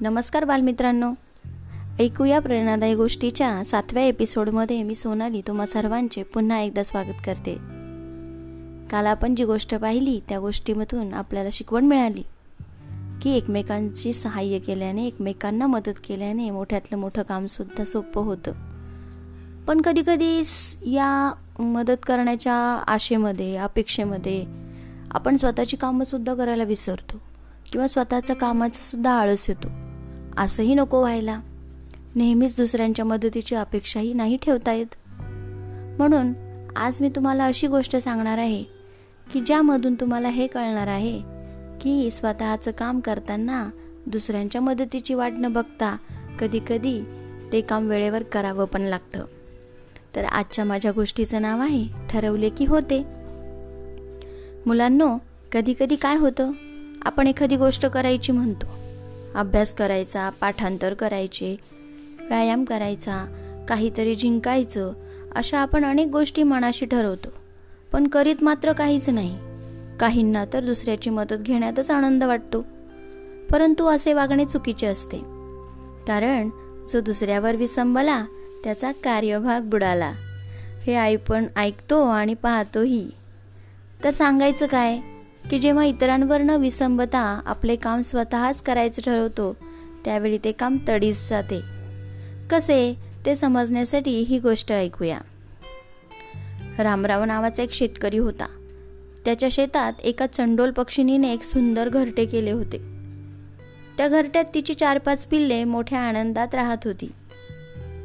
नमस्कार बालमित्रांनो. ऐकूया प्रेरणादायी गोष्टीच्या सातव्या एपिसोडमध्ये मी सोनाली. तुम्हा सर्वांचे पुन्हा एकदा स्वागत करते. काल आपण जी गोष्ट पाहिली त्या गोष्टीमधून आपल्याला शिकवण मिळाली की एकमेकांची सहाय्य केल्याने एकमेकांना मदत केल्याने मोठ्यातलं मोठं कामसुद्धा सोपं होतं. पण कधीकधी या मदत करण्याच्या आशेमध्ये अपेक्षेमध्ये आपण स्वतःची कामंसुद्धा करायला विसरतो किंवा स्वतःच्या कामाचंसुद्धा आळस येतो. असंही नको व्हायला. नेहमीच दुसऱ्यांच्या मदतीची अपेक्षाही नाही ठेवता येत. म्हणून आज मी तुम्हाला अशी गोष्ट सांगणार आहे की ज्यामधून तुम्हाला हे कळणार आहे की स्वतःचं काम करताना दुसऱ्यांच्या मदतीची वाट न बघता कधीकधी ते काम वेळेवर करावं पण लागतं. तर आजच्या माझ्या गोष्टीचं नाव आहे ठरवले की होते. मुलांनो कधी कधी काय होतं? आपण एखादी गोष्ट करायची म्हणतो. अभ्यास करायचा पाठांतर करायचे व्यायाम करायचा काहीतरी जिंकायचं अशा आपण अनेक गोष्टी मनाशी ठरवतो. पण करीत मात्र काहीच नाही. काहींना तर दुसऱ्याची मदत घेण्यातच आनंद वाटतो. परंतु असे वागणे चुकीचे असते. कारण जो दुसऱ्यावर विसंबला त्याचा कार्यभाग बुडाला. हे ऐकून ऐकतो आणि पाहतोही. तर सांगायचं काय? की जेव्हा इतरांवर न विसंबता आपले काम स्वतःच करायचं ठरवतो त्यावेळी ते काम तडीस जाते. कसे? ते समजण्यासाठी ही गोष्ट ऐकूया. रामराव नावाचा एक शेतकरी होता. त्याच्या शेतात एका चंडोल पक्षिणीने एक सुंदर घरटे केले होते. त्या घरट्यात तिची चार पाच पिल्ले मोठ्या आनंदात राहत होती.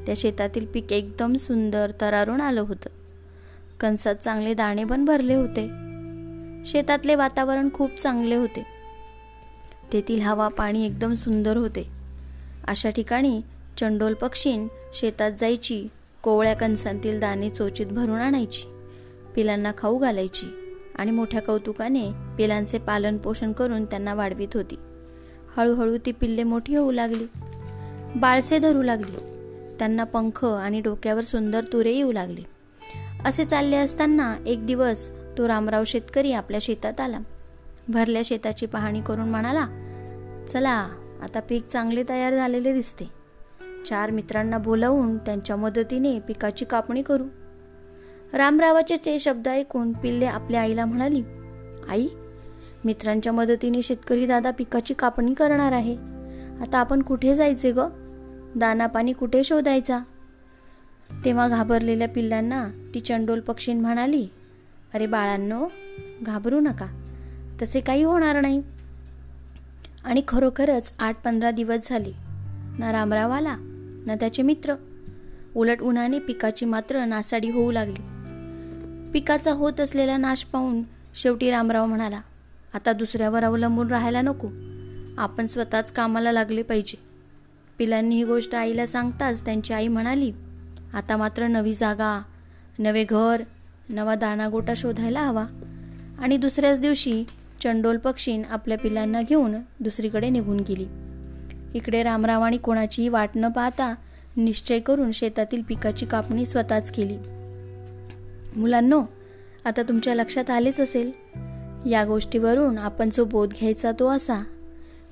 त्या शेतातील पीक एकदम सुंदर तरारून आलं होतं. कणसात चांगले दाणे पण भरले होते. शेतातले वातावरण खूप चांगले होते. तेथील हवा पाणी एकदम सुंदर होते. अशा ठिकाणी चंडोल पक्षीन शेतात जायची कोवळ्या कणसांतील दाणे चोचीत भरून आणायची पिलांना खाऊ घालायची आणि मोठ्या कौतुकाने पिलांचे पालनपोषण करून त्यांना वाढवित होती. हळूहळू ती पिल्ले मोठी होऊ लागली. बाळसे धरू लागली. त्यांना पंख आणि डोक्यावर सुंदर तुरे येऊ लागले. असे चालले असताना एक दिवस तो रामराव शेतकरी आपल्या शेतात आला. भरल्या शेताची पाहणी करून म्हणाला चला आता पीक चांगले तयार झालेले दिसते. चार मित्रांना बोलावून त्यांच्या मदतीने पिकाची कापणी करू. रामरावाचे ते शब्द ऐकून पिल्ले आपल्या आईला म्हणाली आई मित्रांच्या मदतीने शेतकरी दादा पिकाची कापणी करणार आहे. आता आपण कुठे जायचे ग? दाना पाणी कुठे शोधायचा? तेव्हा घाबरलेल्या पिल्लांना ती चंडोल पक्षीन म्हणाली अरे बाळांनो घाबरू नका. तसे काही होणार नाही. आणि खरोखरच आठ पंधरा दिवस झाले. ना रामराव आला ना त्याचे मित्र. उलट उन्हाने पिकाची मात्र नासाडी होऊ लागली. पिकाचा होत असलेला नाश पाहून शेवटी रामराव म्हणाला आता दुसऱ्यावर अवलंबून राहायला नको. आपण स्वतःच कामाला लागले पाहिजे. पिलांनी ही गोष्ट आईला सांगताच त्यांची आई म्हणाली आता मात्र नवी जागा नवे घर नवा दाणागोटा शोधायला हवा. आणि दुसऱ्याच दिवशी चंडोल पक्षीन आपल्या पिलांना घेऊन दुसरीकडे निघून गेली. इकडे रामरावानी कोणाचीही वाट न पाहता निश्चय करून शेतातील पिकाची कापणी स्वतःच केली. मुलांनो आता तुमच्या लक्षात आलेच असेल. या गोष्टीवरून आपण जो बोध घ्यायचा तो असा.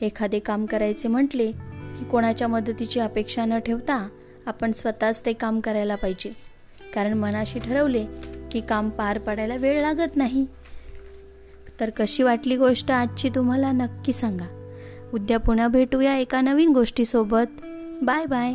एखादे काम करायचे म्हटले की कोणाच्या मदतीची अपेक्षा न ठेवता आपण स्वतःच ते काम करायला पाहिजे. कारण मनाशी ठरवले की काम पार पाडायला वेळ लागत नाही. तर कशी वाटली गोष्ट आजची तुम्हाला नक्की सांगा. उद्या पुन्हा भेटूया एका नवीन गोष्टीसोबत. Bye bye.